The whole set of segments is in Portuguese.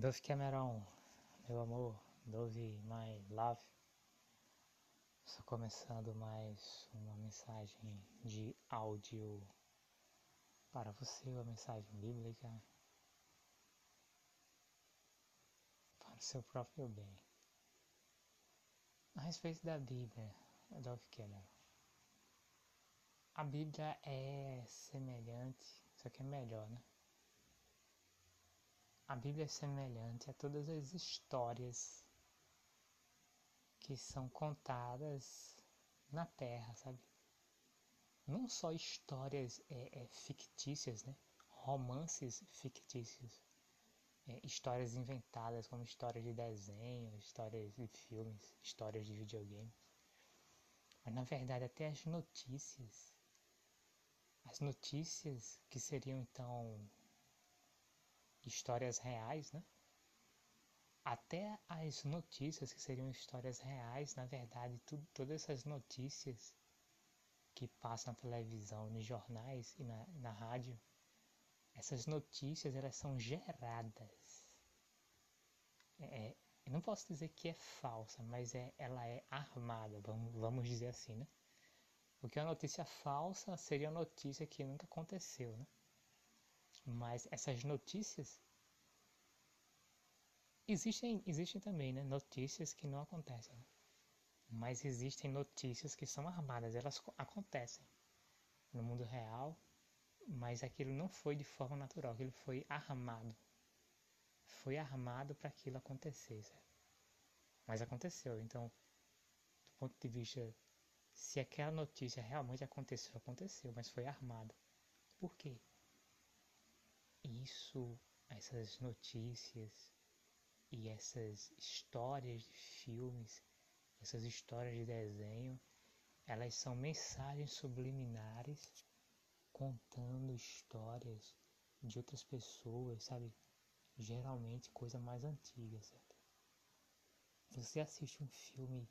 Dove Cameron, meu amor, Dove My Love. Estou começando mais uma mensagem de áudio para você, uma mensagem bíblica para o seu próprio bem. A respeito da Bíblia, Dove Cameron. A Bíblia é semelhante, só que é melhor, né? A Bíblia é semelhante a todas as histórias que são contadas na Terra, sabe? Não só histórias é, é, fictícias, né? Romances fictícios. É, histórias inventadas, como histórias de desenho, histórias de filmes, histórias de videogame. Mas na verdade, até as notícias, as notícias que seriam então histórias reais, né? Até as notícias que seriam histórias reais, na verdade, tudo, todas essas notícias que passam na televisão, nos jornais e na, na rádio, essas notícias elas são geradas. É, eu não posso dizer que é falsa, mas é, ela é armada, vamos, vamos dizer assim, né? Porque uma notícia falsa seria uma notícia que nunca aconteceu, né? Mas essas notícias existem, existem também, né? Notícias que não acontecem. Né? Mas existem notícias que são armadas, elas acontecem no mundo real, mas aquilo não foi de forma natural, aquilo foi armado. Foi armado para aquilo acontecer, certo? Mas aconteceu, então, do ponto de vista se aquela notícia realmente aconteceu, aconteceu, mas foi armado. Por quê? Isso, essas notícias e essas histórias de filmes, essas histórias de desenho, elas são mensagens subliminares contando histórias de outras pessoas, sabe? Geralmente coisa mais antiga, certo? Você assiste um filme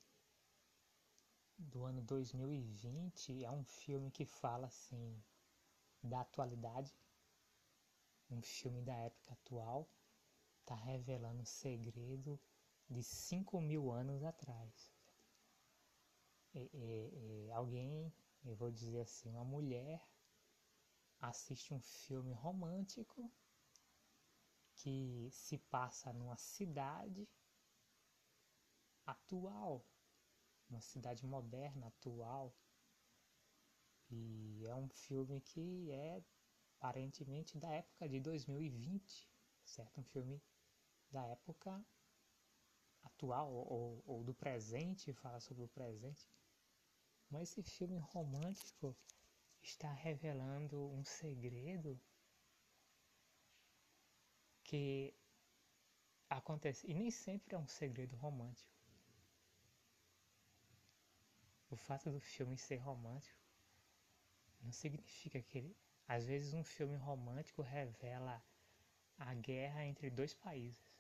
do ano 2020, é um filme que fala assim da atualidade, um filme da época atual está revelando um segredo de 5 mil anos atrás. E, e, e, alguém, eu vou dizer assim, uma mulher assiste um filme romântico que se passa numa cidade atual, uma cidade moderna, atual. E é um filme que é aparentemente da época de 2020, certo? Um filme da época atual ou, ou do presente, fala sobre o presente. Mas esse filme romântico está revelando um segredo que acontece e nem sempre é um segredo romântico. O fato do filme ser romântico não significa que ele às vezes um filme romântico revela a guerra entre dois países.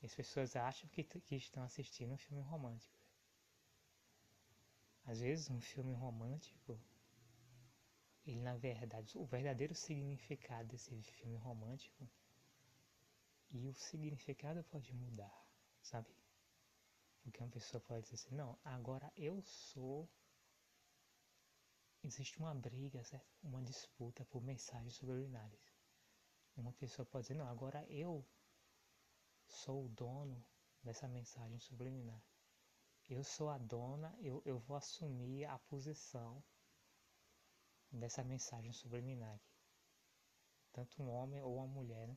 E as pessoas acham que, que estão assistindo um filme romântico. Às vezes um filme romântico, ele na verdade, o verdadeiro significado desse filme romântico e o significado pode mudar, sabe? Porque uma pessoa pode dizer assim, não, agora eu sou existe uma briga, certo? uma disputa por mensagens subliminares. Uma pessoa pode dizer, não, agora eu sou o dono dessa mensagem subliminar. Eu sou a dona, eu, eu vou assumir a posição dessa mensagem subliminar. Tanto um homem ou uma mulher. Né?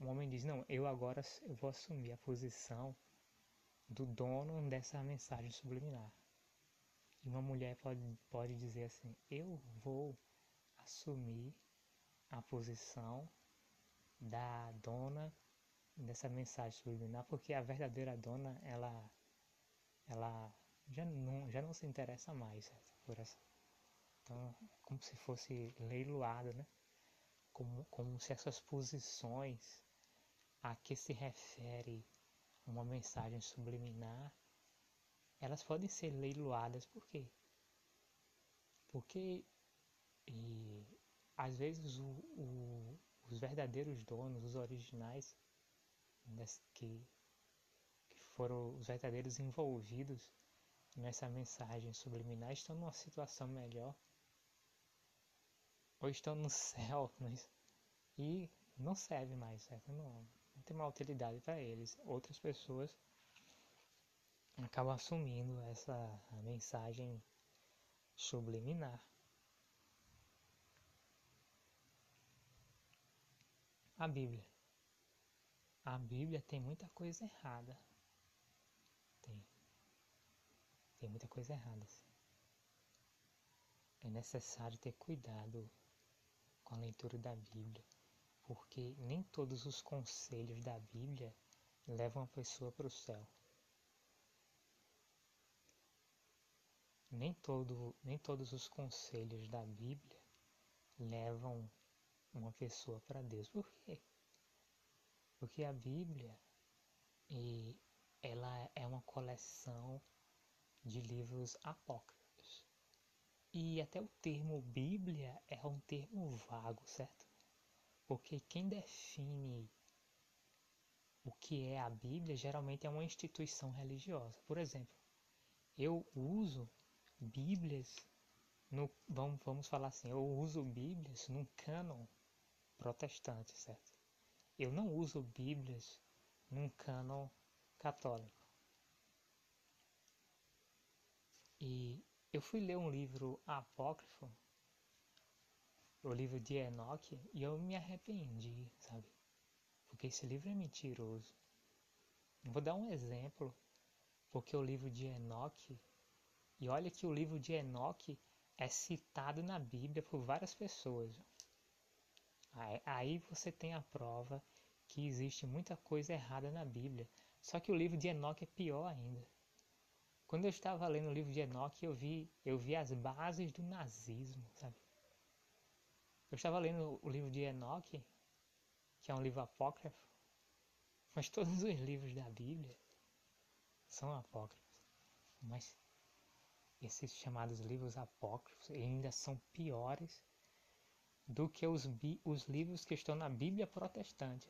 Um homem diz, não, eu agora eu vou assumir a posição do dono dessa mensagem subliminar. E uma mulher pode, pode dizer assim: Eu vou assumir a posição da dona dessa mensagem subliminar, porque a verdadeira dona, ela, ela já, não, já não se interessa mais por essa. Então, como se fosse leiloada, né? Como, como se essas posições a que se refere uma mensagem subliminar elas podem ser leiloadas por quê? Porque e, às vezes o, o, os verdadeiros donos, os originais, que, que foram os verdadeiros envolvidos nessa mensagem subliminar estão numa situação melhor ou estão no céu mas, e não serve mais, certo? Não, não tem uma utilidade para eles. Outras pessoas acabam assumindo essa mensagem subliminar. A Bíblia. A Bíblia tem muita coisa errada. Tem. Tem muita coisa errada. É necessário ter cuidado com a leitura da Bíblia, porque nem todos os conselhos da Bíblia levam a pessoa para o céu. Nem, todo, nem todos os conselhos da Bíblia levam uma pessoa para Deus. Por quê? Porque a Bíblia e ela é uma coleção de livros apócrifos. E até o termo Bíblia é um termo vago, certo? Porque quem define o que é a Bíblia geralmente é uma instituição religiosa. Por exemplo, eu uso Bíblias, no, vamos, vamos falar assim, eu uso Bíblias num cânon protestante, certo? Eu não uso Bíblias num cânon católico. E eu fui ler um livro apócrifo, o livro de Enoch, e eu me arrependi, sabe? Porque esse livro é mentiroso. Vou dar um exemplo, porque o livro de Enoch e olha que o livro de Enoque é citado na Bíblia por várias pessoas. Aí você tem a prova que existe muita coisa errada na Bíblia. Só que o livro de Enoque é pior ainda. Quando eu estava lendo o livro de Enoque, eu vi, eu vi as bases do nazismo, sabe? Eu estava lendo o livro de Enoque, que é um livro apócrifo, mas todos os livros da Bíblia são apócrifos. Mas esses chamados livros apócrifos ainda são piores do que os, os livros que estão na Bíblia protestante.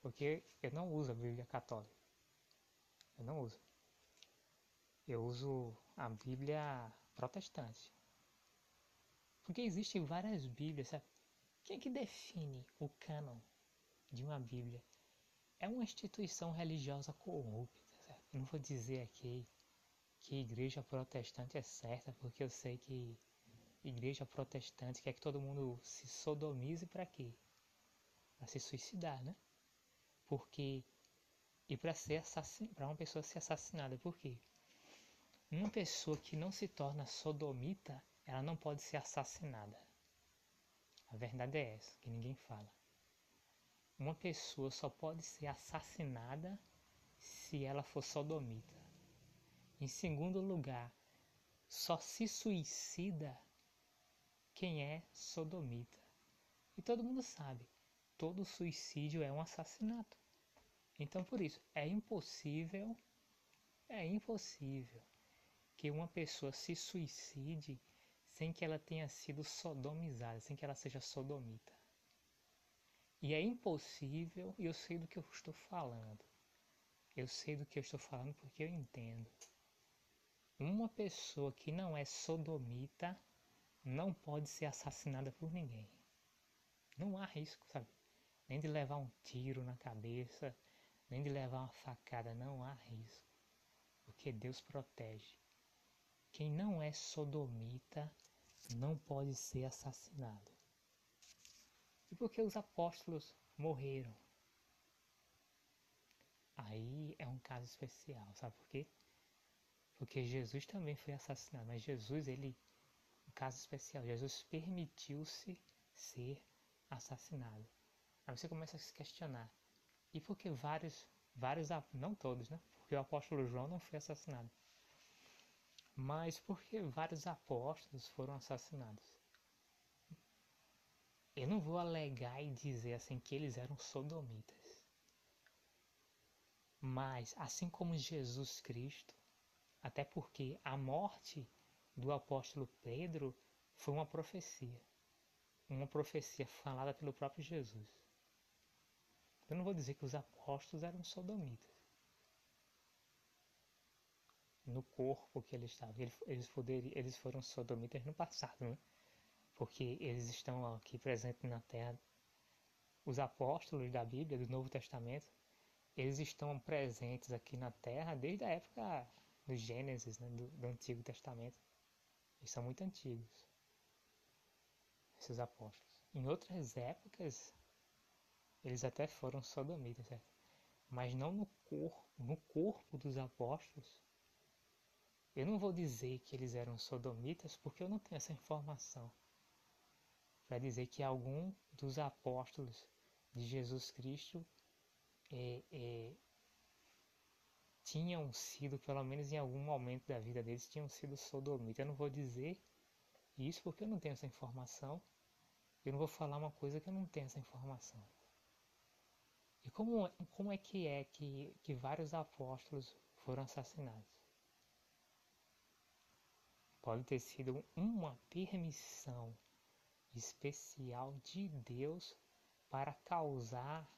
Porque eu não uso a Bíblia católica. Eu não uso. Eu uso a Bíblia protestante. Porque existem várias Bíblias, sabe? Quem é que define o cânon de uma Bíblia? É uma instituição religiosa corrupta, certo? Eu não vou dizer aqui que igreja protestante é certa, porque eu sei que igreja protestante quer que todo mundo se sodomize para quê? Para se suicidar, né? Porque e para ser para uma pessoa ser assassinada, por quê? Uma pessoa que não se torna sodomita, ela não pode ser assassinada. A verdade é essa, que ninguém fala. Uma pessoa só pode ser assassinada se ela for sodomita. Em segundo lugar, só se suicida quem é sodomita. E todo mundo sabe, todo suicídio é um assassinato. Então, por isso, é impossível, é impossível que uma pessoa se suicide sem que ela tenha sido sodomizada, sem que ela seja sodomita. E é impossível, e eu sei do que eu estou falando. Eu sei do que eu estou falando porque eu entendo. Uma pessoa que não é sodomita não pode ser assassinada por ninguém. Não há risco, sabe? Nem de levar um tiro na cabeça, nem de levar uma facada, não há risco. Porque Deus protege. Quem não é sodomita não pode ser assassinado. E por que os apóstolos morreram? Aí é um caso especial, sabe por quê? Porque Jesus também foi assassinado, mas Jesus, ele, um caso especial, Jesus permitiu-se ser assassinado. Aí você começa a se questionar. E por que vários, vários, não todos, né? Porque o apóstolo João não foi assassinado. Mas por que vários apóstolos foram assassinados? Eu não vou alegar e dizer assim que eles eram sodomitas. Mas, assim como Jesus Cristo, até porque a morte do apóstolo Pedro foi uma profecia. Uma profecia falada pelo próprio Jesus. Eu não vou dizer que os apóstolos eram sodomitas. No corpo que eles estavam. Eles, poderiam, eles foram sodomitas no passado, né? Porque eles estão aqui presentes na terra. Os apóstolos da Bíblia, do Novo Testamento, eles estão presentes aqui na terra desde a época do Gênesis, né? do, do Antigo Testamento. Eles são muito antigos, esses apóstolos. Em outras épocas, eles até foram sodomitas, certo? mas não no corpo, no corpo dos apóstolos. Eu não vou dizer que eles eram sodomitas porque eu não tenho essa informação. Para dizer que algum dos apóstolos de Jesus Cristo é, é, tinham sido, pelo menos em algum momento da vida deles, tinham sido sodomitas. Eu não vou dizer isso porque eu não tenho essa informação. Eu não vou falar uma coisa que eu não tenho essa informação. E como, como é que é que, que vários apóstolos foram assassinados? Pode ter sido uma permissão especial de Deus para causar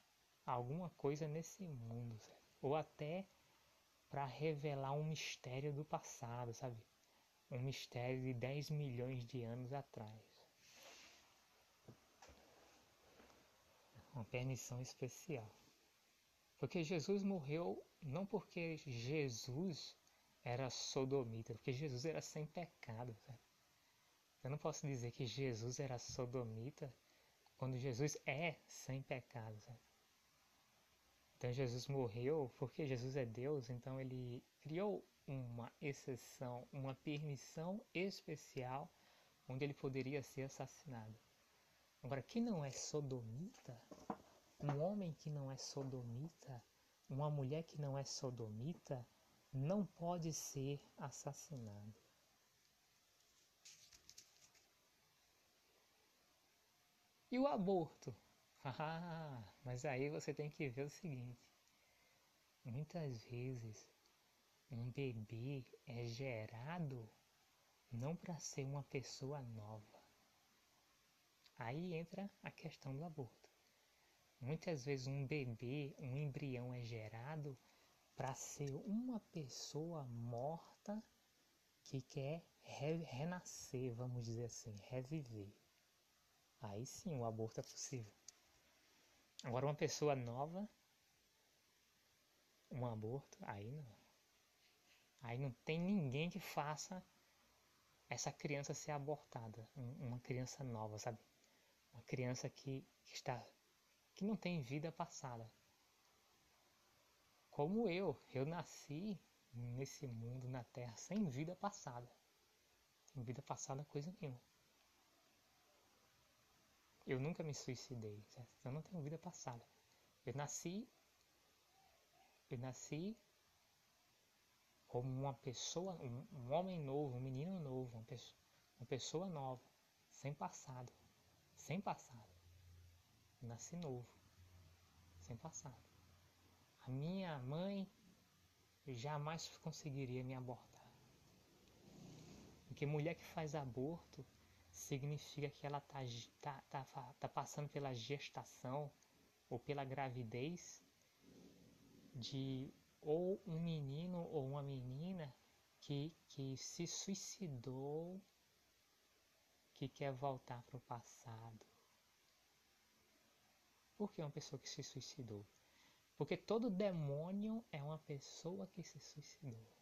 alguma coisa nesse mundo, ou até para revelar um mistério do passado, sabe? Um mistério de 10 milhões de anos atrás. uma permissão especial. Porque Jesus morreu não porque Jesus era sodomita, porque Jesus era sem pecado. Certo? Eu não posso dizer que Jesus era sodomita quando Jesus é sem pecado. Certo? Então Jesus morreu porque Jesus é Deus, então ele criou uma exceção, uma permissão especial onde ele poderia ser assassinado. Agora, quem não é sodomita, um homem que não é sodomita, uma mulher que não é sodomita, não pode ser assassinado. E o aborto? Ah, mas aí você tem que ver o seguinte: muitas vezes um bebê é gerado não para ser uma pessoa nova, Aí entra a questão do aborto. Muitas vezes um bebê, um embrião é gerado para ser uma pessoa morta que quer re renascer, vamos dizer assim, reviver. Aí sim o aborto é possível. Agora uma pessoa nova, um aborto, aí não. Aí não tem ninguém que faça essa criança ser abortada, uma criança nova, sabe? Uma criança que, está que não tem vida passada. Como eu, eu nasci nesse mundo na Terra sem vida passada. Sem vida passada coisa nenhuma. Eu nunca me suicidei, certo? Eu não tenho vida passada. Eu nasci eu nasci como uma pessoa, um, um homem novo, um menino novo, uma pessoa, uma pessoa nova, sem passado sem passado. Nasci novo, sem passado. A minha mãe jamais conseguiria me abortar. Porque mulher que faz aborto significa que ela está tá, tá, tá passando pela gestação ou pela gravidez de ou um menino ou uma menina que, que se suicidou que quer voltar para o passado. Por que uma pessoa que se suicidou? Porque todo demônio é uma pessoa que se suicidou.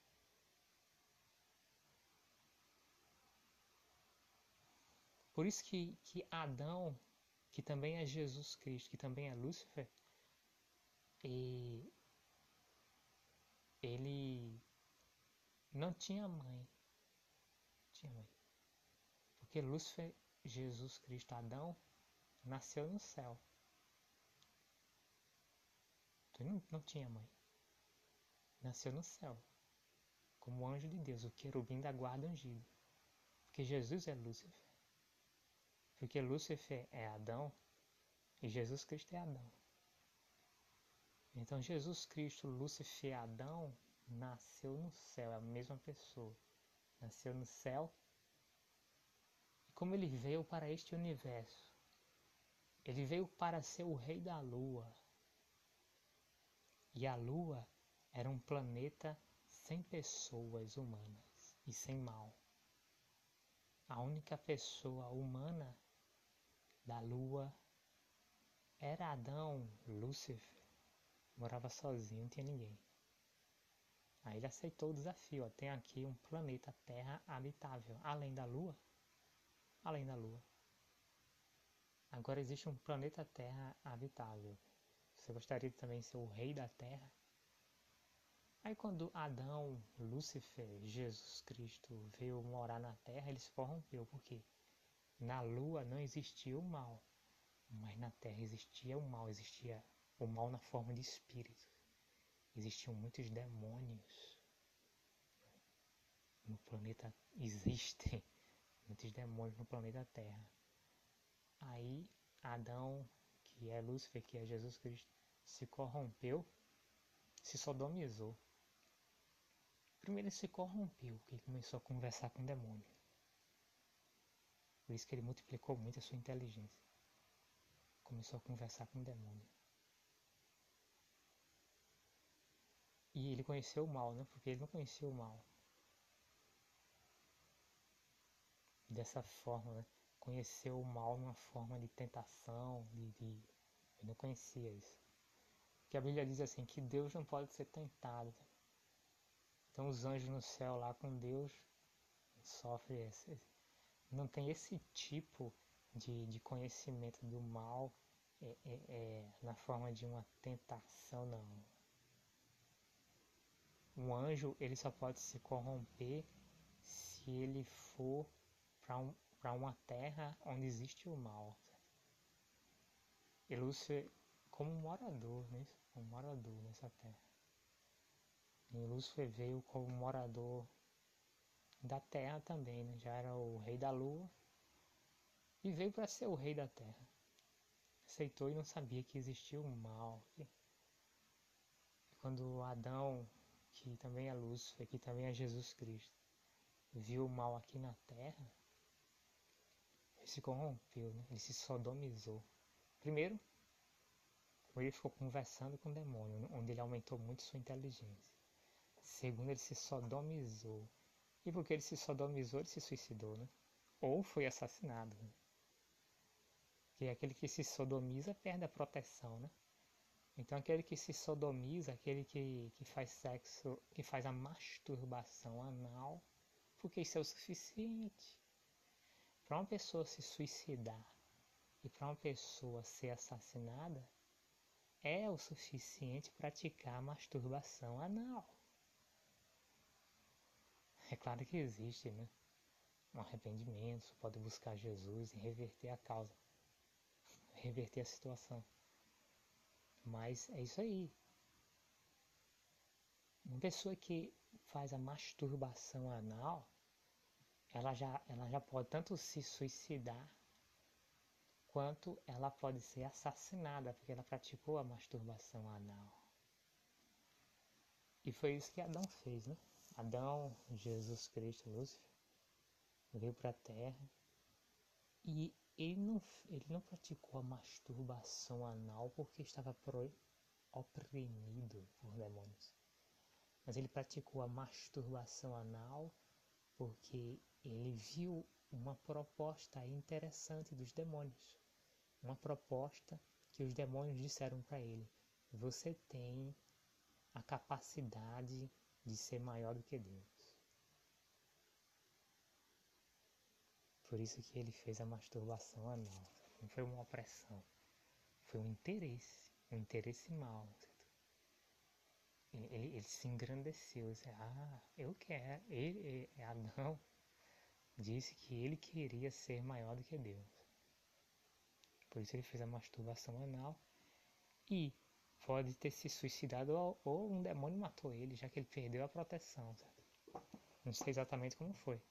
Por isso que, que Adão, que também é Jesus Cristo, que também é Lúcifer, e ele não tinha mãe. Tinha mãe. Porque Lúcifer, Jesus Cristo, Adão, nasceu no céu. Então não, não tinha mãe. Nasceu no céu. Como anjo de Deus, o querubim da guarda ungido. Porque Jesus é Lúcifer. Porque Lúcifer é Adão e Jesus Cristo é Adão. Então Jesus Cristo, Lúcifer e Adão nasceu no céu, é a mesma pessoa. Nasceu no céu como ele veio para este universo. Ele veio para ser o rei da lua. E a Lua era um planeta sem pessoas humanas e sem mal. A única pessoa humana da Lua era Adão, Lúcifer. Morava sozinho, não tinha ninguém. Aí ele aceitou o desafio. Ó, tem aqui um planeta Terra habitável, além da Lua. Além da Lua. Agora existe um planeta Terra habitável. Você gostaria de também ser o rei da Terra? Aí quando Adão, Lúcifer, Jesus Cristo veio morar na Terra, ele se corrompeu, porque na Lua não existia o mal, mas na Terra existia o mal, existia o mal na forma de espírito. Existiam muitos demônios. No planeta existem muitos demônios no planeta Terra. Aí Adão, que é Lúcifer, que é Jesus Cristo, se corrompeu, se sodomizou. Primeiro ele se corrompeu, porque ele começou a conversar com o demônio. Por isso que ele multiplicou muito a sua inteligência. Começou a conversar com o demônio. E ele conheceu o mal, né? Porque ele não conhecia o mal. Dessa forma, né? Conheceu o mal numa forma de tentação, de, de... Ele não conhecia isso. Porque a Bíblia diz assim, que Deus não pode ser tentado. Então os anjos no céu lá com Deus sofrem esse, não tem esse tipo de, de conhecimento do mal é, é, é, na forma de uma tentação, não. Um anjo ele só pode se corromper se ele for para um, uma terra onde existe o mal. E Lúcifer como morador, né? como morador nessa terra. E Lúcifer veio como morador da terra também, né? já era o rei da lua e veio para ser o rei da terra. Aceitou e não sabia que existia o mal. Quando Adão, que também é Lúcifer, que também é Jesus Cristo, viu o mal aqui na terra, ele se corrompeu, né? ele se sodomizou. Primeiro, ele ficou conversando com o demônio, onde ele aumentou muito sua inteligência. Segundo, ele se sodomizou. E porque ele se sodomizou, ele se suicidou, né? Ou foi assassinado. Né? Porque aquele que se sodomiza perde a proteção, né? Então aquele que se sodomiza, aquele que, que faz sexo, que faz a masturbação anal, porque isso é o suficiente. Para uma pessoa se suicidar e para uma pessoa ser assassinada, é o suficiente praticar a masturbação anal. É claro que existe, né? Um arrependimento, pode buscar Jesus e reverter a causa, reverter a situação. Mas é isso aí. Uma pessoa que faz a masturbação anal, ela já, ela já pode tanto se suicidar, quanto ela pode ser assassinada, porque ela praticou a masturbação anal. E foi isso que Adão fez, né? Adão, Jesus Cristo, Lúcifer, veio para a Terra e ele não, ele não praticou a masturbação anal porque estava pro, oprimido por demônios. Mas ele praticou a masturbação anal porque ele viu uma proposta interessante dos demônios. Uma proposta que os demônios disseram para ele: Você tem a capacidade de ser maior do que Deus. Por isso que ele fez a masturbação anal. Não foi uma opressão, foi um interesse, um interesse mau. Ele, ele, ele, se engrandeceu, disse, ah, eu quero. Ele, Adão disse que ele queria ser maior do que Deus. Por isso ele fez a masturbação anal e pode ter se suicidado ou, ou, um demônio matou ele, já que ele perdeu a proteção. Certo? Não sei exatamente como foi.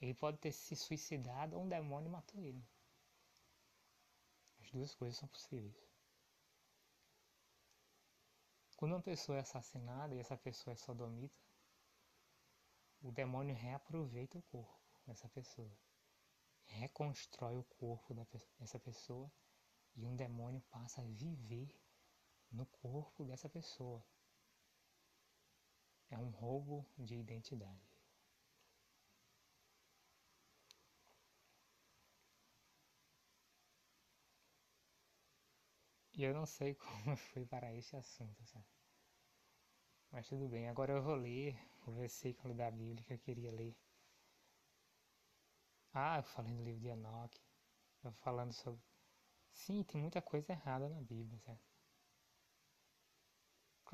Ele pode ter se suicidado ou um demônio matou ele. As duas coisas são possíveis. Quando uma pessoa é assassinada e essa pessoa é sodomita, o demônio reaproveita o corpo dessa pessoa, reconstrói o corpo dessa pessoa e um demônio passa a viver no corpo dessa pessoa. É um roubo de identidade. E eu não sei como eu fui para esse assunto, sabe? Mas tudo bem, agora eu vou ler o versículo da Bíblia que eu queria ler. Ah, eu falei no livro de Enoch. Eu falando sobre. Sim, tem muita coisa errada na Bíblia, certo?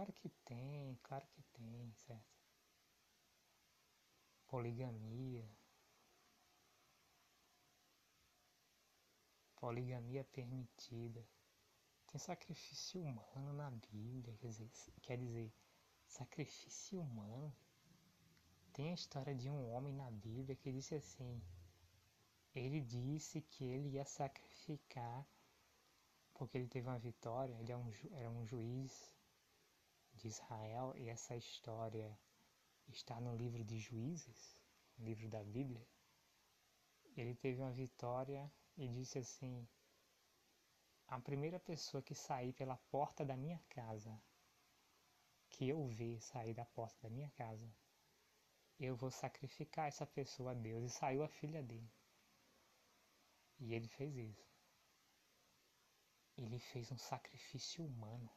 Claro que tem, claro que tem, certo? Poligamia. Poligamia permitida. Tem sacrifício humano na Bíblia, quer dizer, quer dizer, sacrifício humano. Tem a história de um homem na Bíblia que disse assim: ele disse que ele ia sacrificar porque ele teve uma vitória, ele é um, era um juiz de Israel e essa história está no livro de Juízes, livro da Bíblia. Ele teve uma vitória e disse assim: a primeira pessoa que sair pela porta da minha casa, que eu ver sair da porta da minha casa, eu vou sacrificar essa pessoa a Deus. E saiu a filha dele. E ele fez isso. Ele fez um sacrifício humano.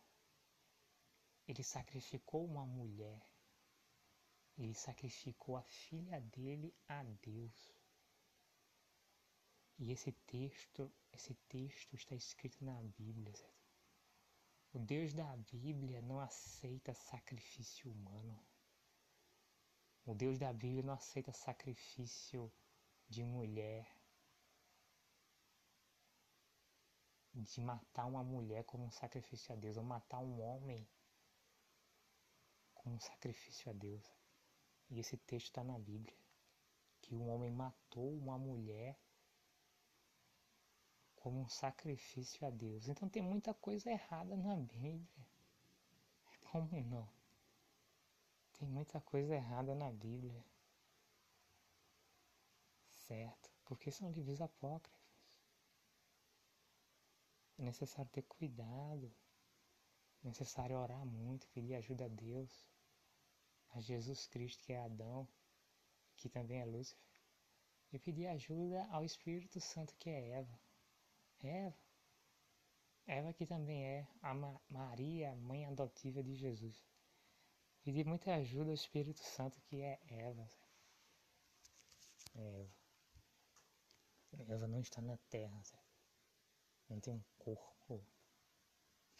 Ele sacrificou uma mulher. Ele sacrificou a filha dele a Deus. E esse texto, esse texto está escrito na Bíblia, certo? O Deus da Bíblia não aceita sacrifício humano. O Deus da Bíblia não aceita sacrifício de mulher, de matar uma mulher como um sacrifício a Deus, ou matar um homem como sacrifício a Deus. E esse texto está na Bíblia, que um homem matou uma mulher como um sacrifício a Deus. Então tem muita coisa errada na Bíblia. Como não? Tem muita coisa errada na Bíblia. Certo? Porque são livros apócrifos. É necessário ter cuidado. É necessário orar muito, pedir ajuda a Deus. A Jesus Cristo, que é Adão, que também é Lúcifer. E pedir ajuda ao Espírito Santo, que é Eva. Eva. Eva que também é a Maria, mãe adotiva de Jesus. Pedir muita ajuda ao Espírito Santo que é Eva. Eva. Eva não está na terra, certo? Não tem um corpo.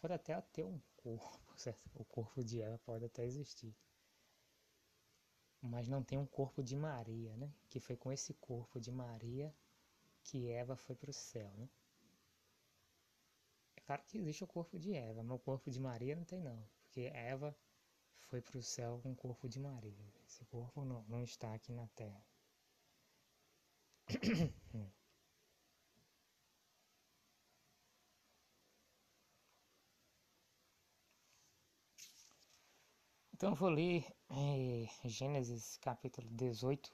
Pode até ter um corpo, certo? O corpo de Eva pode até existir. Mas não tem um corpo de Maria, né? Que foi com esse corpo de Maria que Eva foi para o céu, né? claro que existe o corpo de Eva, mas o corpo de Maria não tem não, porque Eva foi para o céu com o corpo de Maria. Esse corpo não, não está aqui na terra. Então eu vou ler é, Gênesis capítulo 18,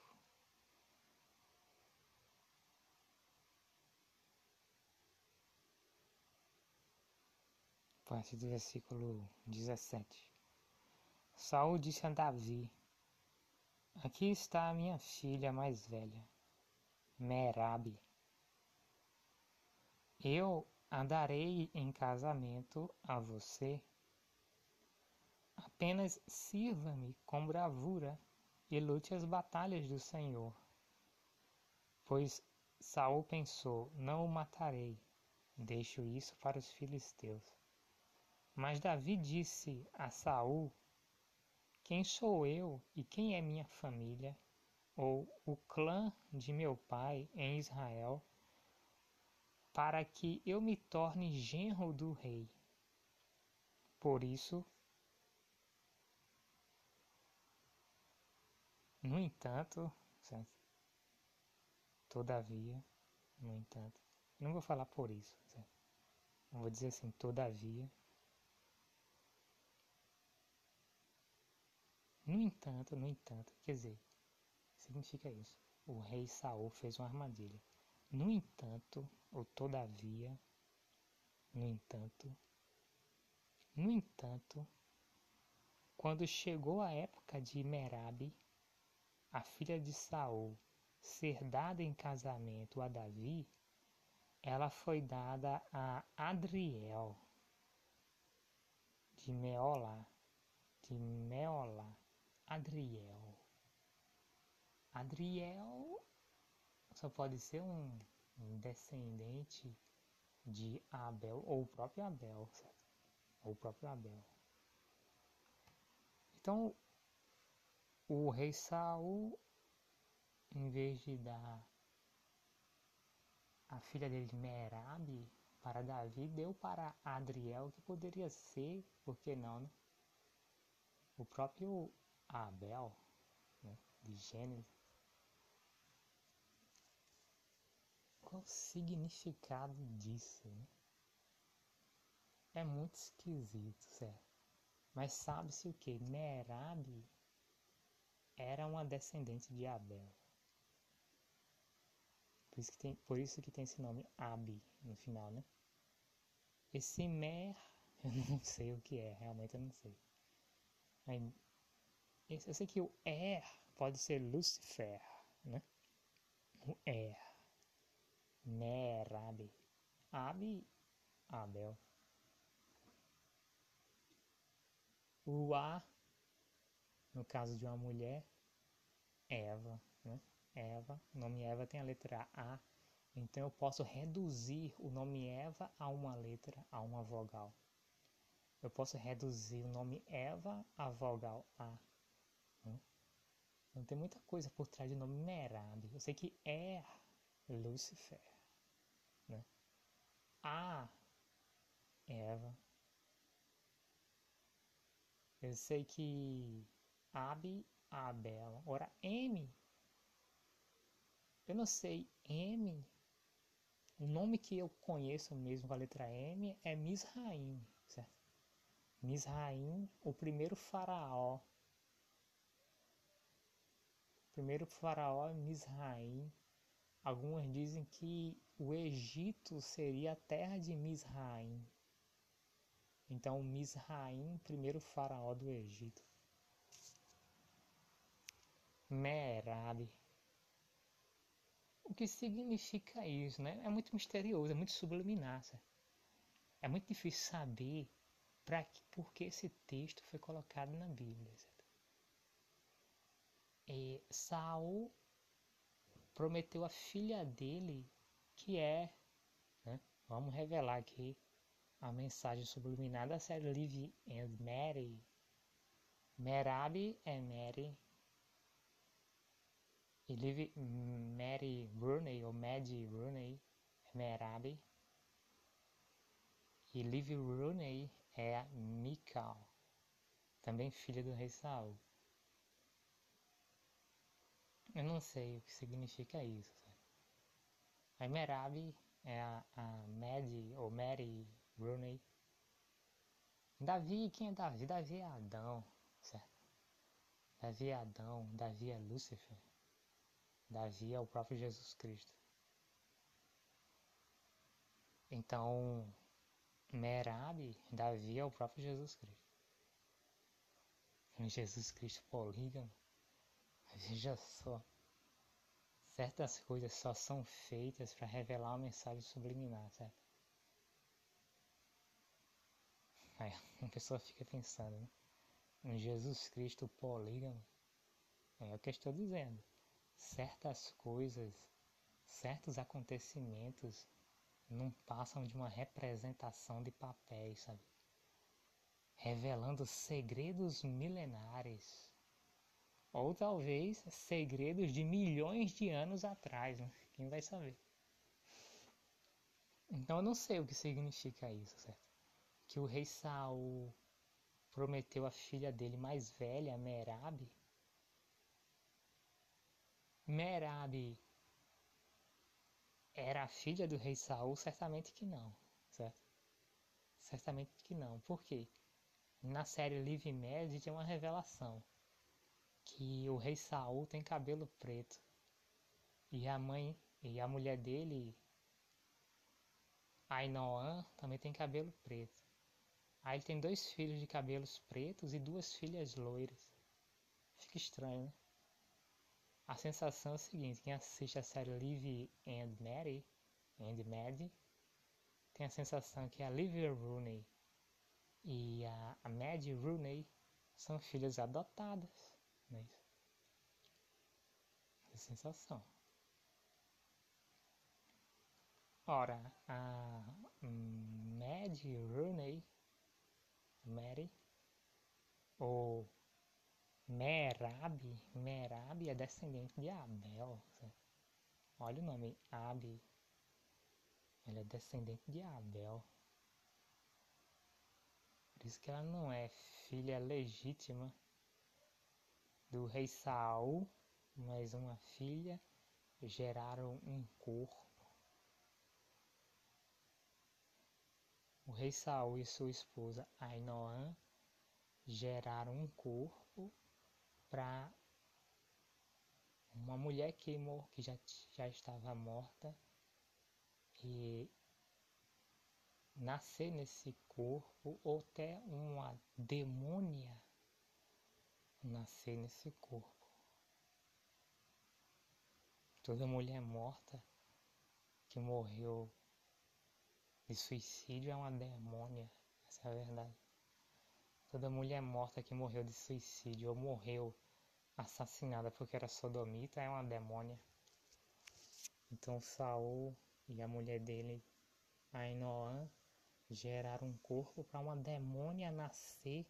partir do versículo 17. Saul disse a Davi: Aqui está a minha filha mais velha, Merabe. Eu a darei em casamento a você. Apenas sirva-me com bravura e lute as batalhas do Senhor. Pois Saul pensou: Não o matarei, deixo isso para os filisteus. Mas Davi disse a Saul: Quem sou eu e quem é minha família, ou o clã de meu pai em Israel, para que eu me torne genro do rei? Por isso, no entanto, certo? todavia, no entanto, não vou falar por isso, certo? vou dizer assim, todavia, No entanto, no entanto, quer dizer, significa isso. O rei Saul fez uma armadilha. No entanto, ou todavia, no entanto, No entanto, quando chegou a época de Merabe, a filha de Saul, ser dada em casamento a Davi, ela foi dada a Adriel de Meola, de Meola, Adriel. Adriel só pode ser um, descendente de Abel ou o próprio Abel, certo? Ou o próprio Abel. Então, o rei Saul, em vez de dar a filha dele Merab para Davi, deu para Adriel, que poderia ser, por que não, né? O próprio Abel, né? de Gênesis. Qual o significado disso? Né? É muito esquisito, certo? Mas sabe-se o que? Merab era uma descendente de Abel. Por isso que tem, por isso que tem esse nome Abi no final, né? Esse Mer, eu não sei o que é, realmente eu não sei. Aí, eu sei que o Er pode ser Lucifer, né? O Er. Merabi. Abi, Abel. O A, no caso de uma mulher, Eva, né? Eva, o nome Eva tem a letra A, então eu posso reduzir o nome Eva a uma letra, a uma vogal. Eu posso reduzir o nome Eva a vogal A. Né? Então tem muita coisa por trás do nome Merab. Eu sei que é Lúcifer, né? A Eva. Eu sei que Abi Abel. Ora, M. Eu não sei, M. O nome que eu conheço mesmo com a letra M é Misraim, certo? Misraim, o primeiro faraó. O primeiro faraó é Misraim. Algumas dizem que o Egito seria a terra de Misraim. Então, Misraim, primeiro faraó do Egito. Merab. O que significa isso, né? É muito misterioso, é muito subliminar. É muito difícil saber para que, por que esse texto foi colocado na Bíblia. Certo? E Saul prometeu a filha dele, que é, né? vamos revelar aqui a mensagem subliminar da série Live and Mary. Merab é Mary, e Liv Mary Rooney, ou Maddie Rooney, Merabi. E Liv Rooney é a Mikal, também filha do rei Saul. Eu não sei o que significa isso. A Merabi é a, a Maddie, ou Mary Rooney. Davi, quem é Davi? Davi é Adão, certo? Davi é Adão, Davi é Lúcifer. Davi é o próprio Jesus Cristo. Então, Merab, Davi é o próprio Jesus Cristo. Um Jesus Cristo polígamo. Veja só. Certas coisas só são feitas para revelar uma mensagem subliminar, certo? Aí uma pessoa fica pensando, né? Um Jesus Cristo polígamo. É o que eu estou dizendo certas coisas, certos acontecimentos não passam de uma representação de papéis, sabe? Revelando segredos milenares. Ou talvez segredos de milhões de anos atrás, né? Quem vai saber? Então eu não sei o que significa isso, certo? Que o rei Saul prometeu a filha dele mais velha, Merab, Merab era filha do rei Saul? Certamente que não, certo? Certamente que não. Por quê? Na série Live Med tem uma revelação que o rei Saul tem cabelo preto e a mãe e a mulher dele, Ainoan, também tem cabelo preto. Aí ele tem dois filhos de cabelos pretos e duas filhas loiras. Fica estranho, né? A sensação é a seguinte, quem assiste a série Liv and Mary, and Maddie, tem a sensação que a Liv Rooney e a, Maddie Rooney são filhas adotadas, né? É a sensação. Ora, a Maddie Rooney, Mary, ou Merab, Merab é descendente de Abel. Olha o nome, Abi. Ela é descendente de Abel. Por isso que ela não é filha legítima do rei Saul, mas uma filha geraram um corpo. O rei Saul e sua esposa Ainoã geraram um corpo para uma mulher que, que já, já estava morta e nascer nesse corpo ou até uma demônia nascer nesse corpo. Toda mulher morta que morreu de suicídio é uma demônia, essa é a verdade. Toda mulher morta que morreu de suicídio ou morreu assassinada porque era sodomita é uma demônia. Então Saul e a mulher dele, Ainoã, geraram um corpo para uma demônia nascer.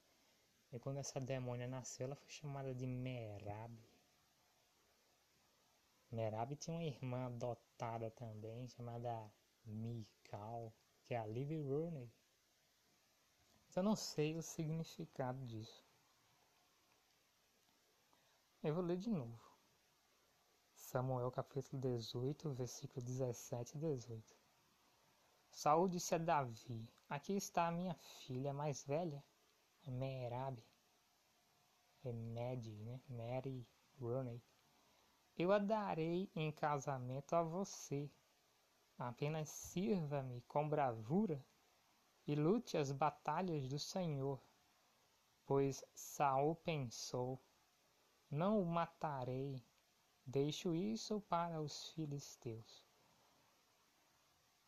E quando essa demônia nasceu, ela foi chamada de Merab. Merab tinha uma irmã adotada também, chamada Mikal, que é a Liv Rooney. Eu não sei o significado disso. Eu vou ler de novo. Samuel capítulo 18, versículo 17 e 18. Saul disse a Davi: Aqui está a minha filha mais velha, Merab, é Medi, né? Mary Rooney. Eu a darei em casamento a você. Apenas sirva-me com bravura e lute as batalhas do Senhor. Pois Saul pensou: Não o matarei, deixo isso para os filisteus.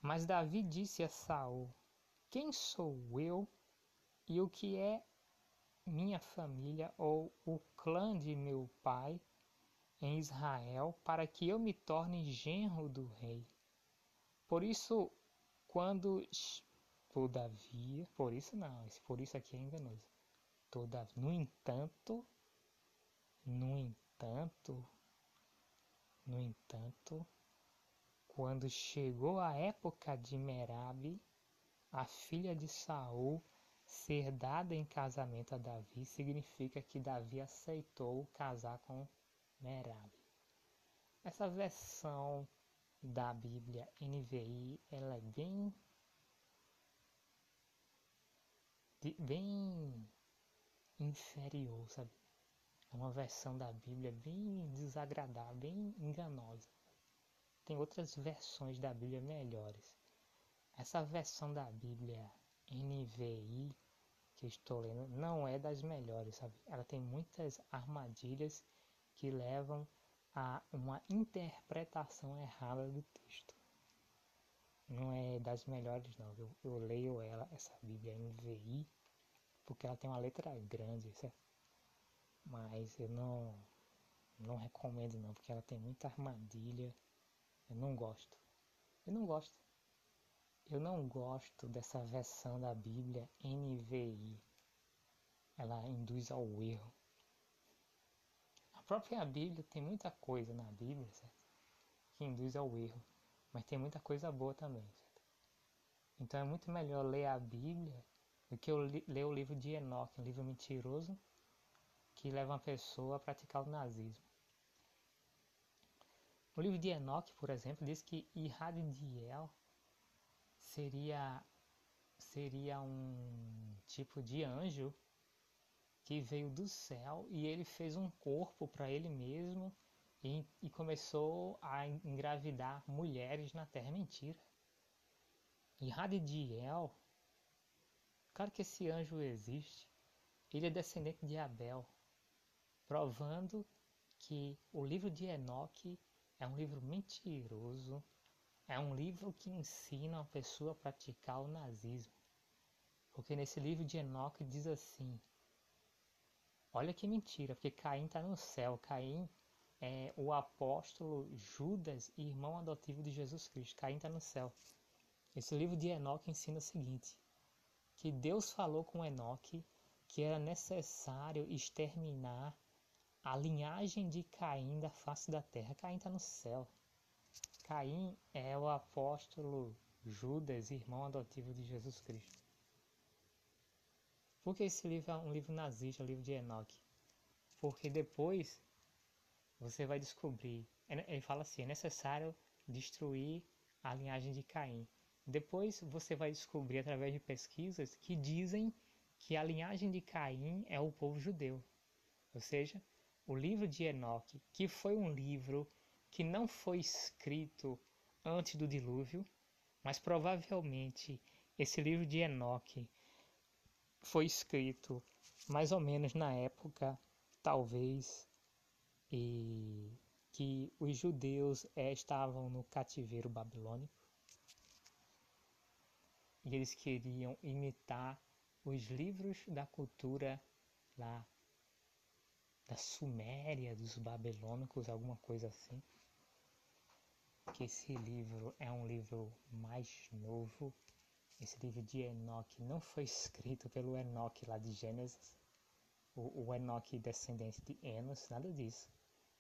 Mas Davi disse a Saul: Quem sou eu e o que é minha família ou o clã de meu pai em Israel para que eu me torne genro do rei? Por isso, quando todavia, por isso não, por isso aqui é enganoso. Toda, no entanto, no entanto, no entanto, quando chegou a época de Merab, a filha de Saul, ser dada em casamento a Davi, significa que Davi aceitou casar com Merab. Essa versão da Bíblia NVI, ela é bem bem inferior, sabe? Uma versão da Bíblia bem desagradável, bem enganosa. Tem outras versões da Bíblia melhores. Essa versão da Bíblia NVI que estou lendo não é das melhores, sabe? Ela tem muitas armadilhas que levam a uma interpretação errada do texto. Não é das melhores não. Eu, eu leio ela, essa Bíblia NVI, porque ela tem uma letra grande, certo? Mas eu não não recomendo não, porque ela tem muita armadilha eu não gosto. Eu não gosto. Eu não gosto dessa versão da Bíblia NVI. Ela induz ao erro. A própria Bíblia tem muita coisa na Bíblia, certo? Que induz ao erro. Mas tem muita coisa boa também, certo? Então é muito melhor ler a Bíblia do que eu ler o livro de Enoch, um livro mentiroso que leva uma pessoa a praticar o nazismo. O livro de Enoch, por exemplo, diz que Iradiel seria seria um tipo de anjo que veio do céu e ele fez um corpo para ele mesmo e, e, começou a engravidar mulheres na terra. Mentira. Iradiel Claro que esse anjo existe. Ele é descendente de Abel, provando que o livro de Enoque é um livro mentiroso, é um livro que ensina a pessoa a praticar o nazismo. Porque nesse livro de Enoque diz assim: Olha que mentira, porque Caim está no céu. Caim é o apóstolo Judas, irmão adotivo de Jesus Cristo. Caim está no céu. Esse livro de Enoque ensina o seguinte: que Deus falou com Enoque que era necessário exterminar a linhagem de Caim da face da terra. Caim está no céu. Caim é o apóstolo Judas, irmão adotivo de Jesus Cristo. Por que esse livro é um livro nazista, o livro de Enoque? Porque depois você vai descobrir, é, ele fala assim, é necessário destruir a linhagem de Caim. Depois você vai descobrir através de pesquisas que dizem que a linhagem de Caim é o povo judeu. Ou seja, o livro de Enoque, que foi um livro que não foi escrito antes do dilúvio, mas provavelmente esse livro de Enoque foi escrito mais ou menos na época, talvez, e que os judeus é, estavam no cativeiro babilônico. E eles queriam imitar os livros da cultura lá da Suméria, dos babilônicos, alguma coisa assim. Que esse livro é um livro mais novo. Esse livro de Enoque não foi escrito pelo Enoque lá de Gênesis, o, o Enoque descendente de Enos, nada disso.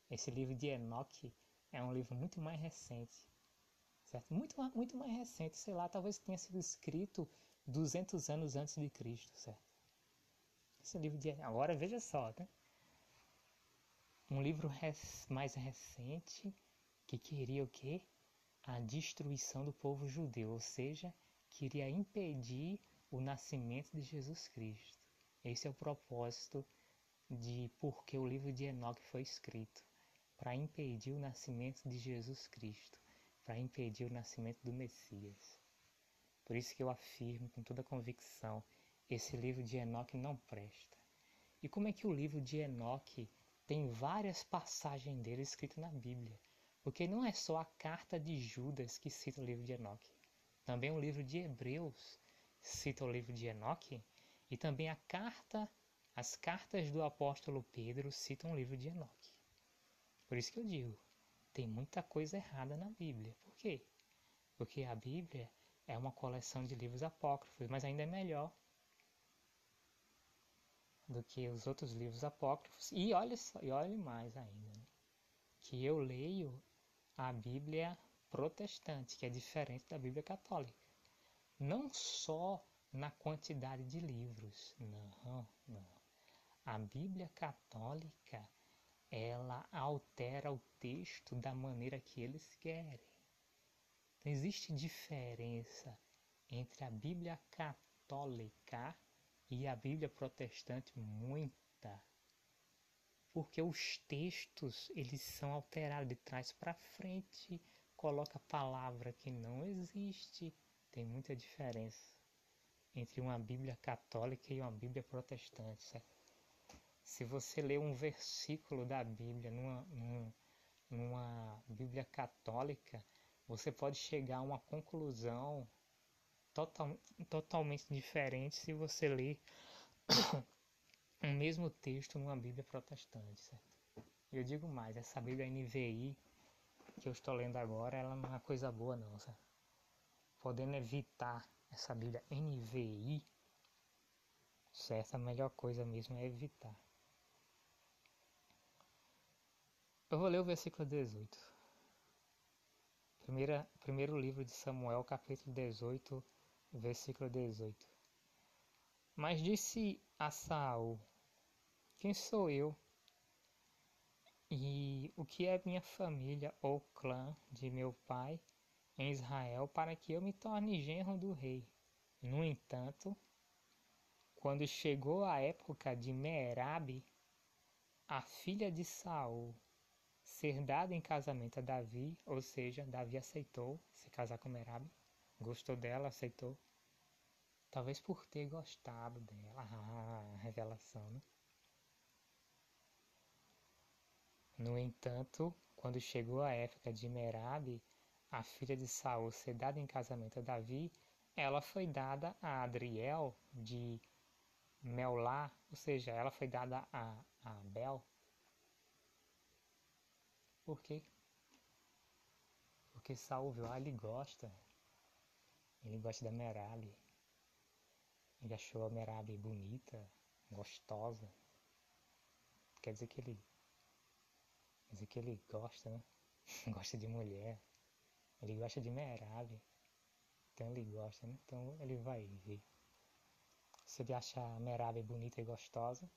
Esse livro de Enoque é um livro muito mais recente, certo? Muito, muito mais recente, sei lá, talvez tenha sido escrito 200 anos antes de Cristo, certo? Esse livro de agora veja só, né? Um livro res, mais recente que queria o quê? A destruição do povo judeu, ou seja, queria impedir o nascimento de Jesus Cristo. Esse é o propósito de por que o livro de Enoque foi escrito, para impedir o nascimento de Jesus Cristo, para impedir o nascimento do Messias. Por isso que eu afirmo com toda convicção, esse livro de Enoque não presta. E como é que o livro de Enoque tem várias passagens dele escritas na Bíblia? Porque não é só a carta de Judas que cita o livro de Enoque. Também o livro de Hebreus cita o livro de Enoque e também a carta, as cartas do apóstolo Pedro citam o livro de Enoque. Por isso que eu digo, tem muita coisa errada na Bíblia. Por quê? Porque a Bíblia é uma coleção de livros apócrifos, mas ainda é melhor do que os outros livros apócrifos. E olha, só, e olhe mais ainda, né? que eu leio a Bíblia protestante, que é diferente da Bíblia católica. Não só na quantidade de livros. Não, não. A Bíblia Católica, ela altera o texto da maneira que eles querem. Então, existe diferença entre a Bíblia Católica e a Bíblia Protestante muita. Porque os textos, eles são alterados de trás para frente, coloca palavra que não existe, tem muita diferença entre uma Bíblia católica e uma Bíblia protestante. Certo? Se você ler um versículo da Bíblia numa, numa, numa Bíblia católica, você pode chegar a uma conclusão total, totalmente diferente se você ler o mesmo texto numa Bíblia protestante, certo? Eu digo mais, essa Bíblia NVI que eu estou lendo agora, ela não é coisa boa não, certo? Podendo evitar essa Bíblia NVI, certo? A melhor coisa mesmo é evitar. Eu vou ler o versículo 18. Primeira, primeiro livro de Samuel, capítulo 18, versículo 18. Mas disse a Saul: Quem sou eu? E o que é minha família ou clã de meu pai em Israel para que eu me torne genro do rei. No entanto, quando chegou a época de Merabe, a filha de Saul, ser dada em casamento a Davi, ou seja, Davi aceitou se casar com Merabe, gostou dela, aceitou. Talvez por ter gostado dela. Ah, revelação, né? No entanto, quando chegou a época de Merabe, a filha de Saul, ser dada em casamento a Davi, ela foi dada a Adriel de Melá, ou seja, ela foi dada a, a Abel. Por quê? Porque Saul viu, ah, ele gosta. Ele gosta da Merabe. Ele achou a Merabe bonita, gostosa. Quer dizer que ele. Quer dizer que ele gosta, né? gosta de mulher. Ele gosta de Merabe. Então ele gosta, né? Então ele vai ver. Se ele achar a Merabe bonita e gostosa,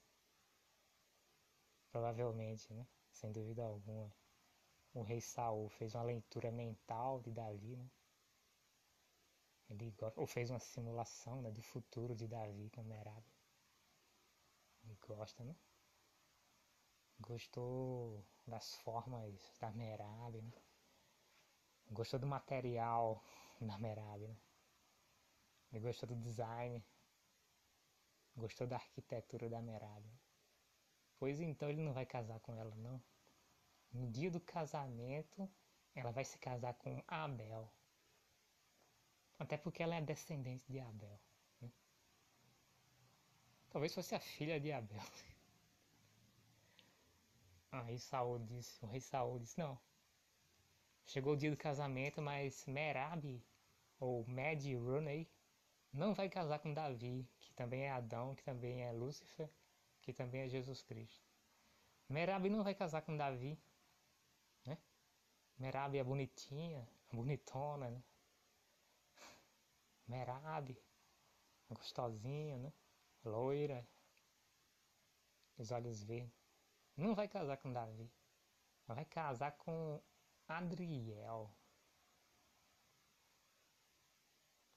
provavelmente, né? Sem dúvida alguma, o rei Saul fez uma leitura mental de Davi, né? Ele ou fez uma simulação né, do futuro de Davi com Merab. Ele gosta, né? Gostou das formas da Merab, né? Gostou do material da Merab, né? Ele gostou do design. Gostou da arquitetura da Merab. Pois então ele não vai casar com ela, não. No dia do casamento, ela vai se casar com Abel. Até porque ela é descendente de Abel. Né? Talvez fosse a filha de Abel. Aí Saul disse, o rei Saul disse, não. Chegou o dia do casamento, mas Merab, ou Mad Rooney, não vai casar com Davi, que também é Adão, que também é Lúcifer, que também é Jesus Cristo. Merab não vai casar com Davi, né? Merab é bonitinha, bonitona, né? Merab, gostosinha, né? Loira, os olhos verdes. Não vai casar com Davi. Vai casar com Adriel.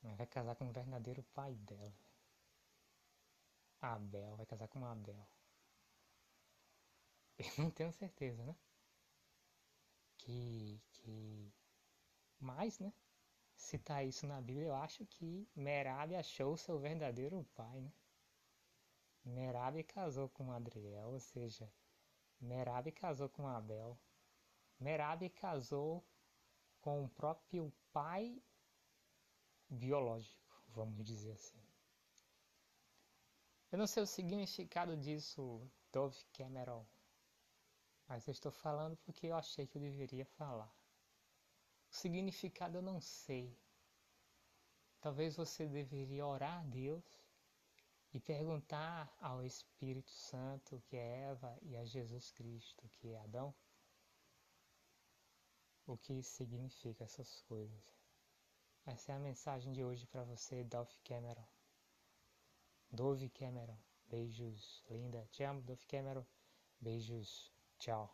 Vai casar com o verdadeiro pai dela. Abel, vai casar com Abel. Eu não tenho certeza, né? Que. que... Mas, né? Citar isso na Bíblia, eu acho que Merab achou seu verdadeiro pai, né? Merab casou com Adriel, ou seja, Merab casou com Abel. Merab casou com o próprio pai biológico, vamos dizer assim. Eu não sei o significado disso, Dove Cameron, mas eu estou falando porque eu achei que eu deveria falar. O significado eu não sei. Talvez você deveria orar a Deus e perguntar ao Espírito Santo, que é Eva, e a Jesus Cristo, que é Adão, o que significa essas coisas. Essa é a mensagem de hoje para você, Dolph Cameron. Dove Cameron. Beijos, linda. Te amo, Dove Cameron. Beijos. Tchau.